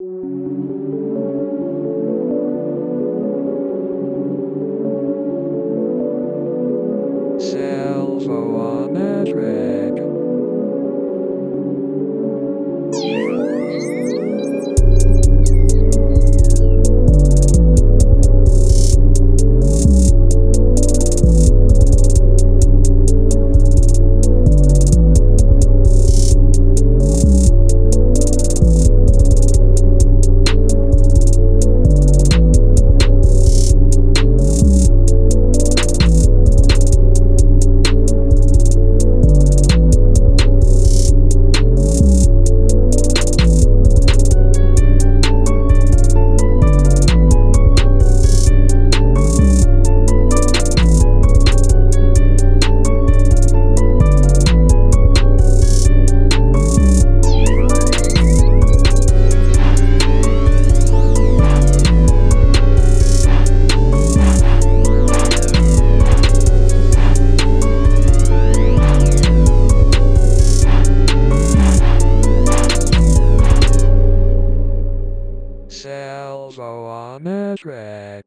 Salvometric. Salvometric.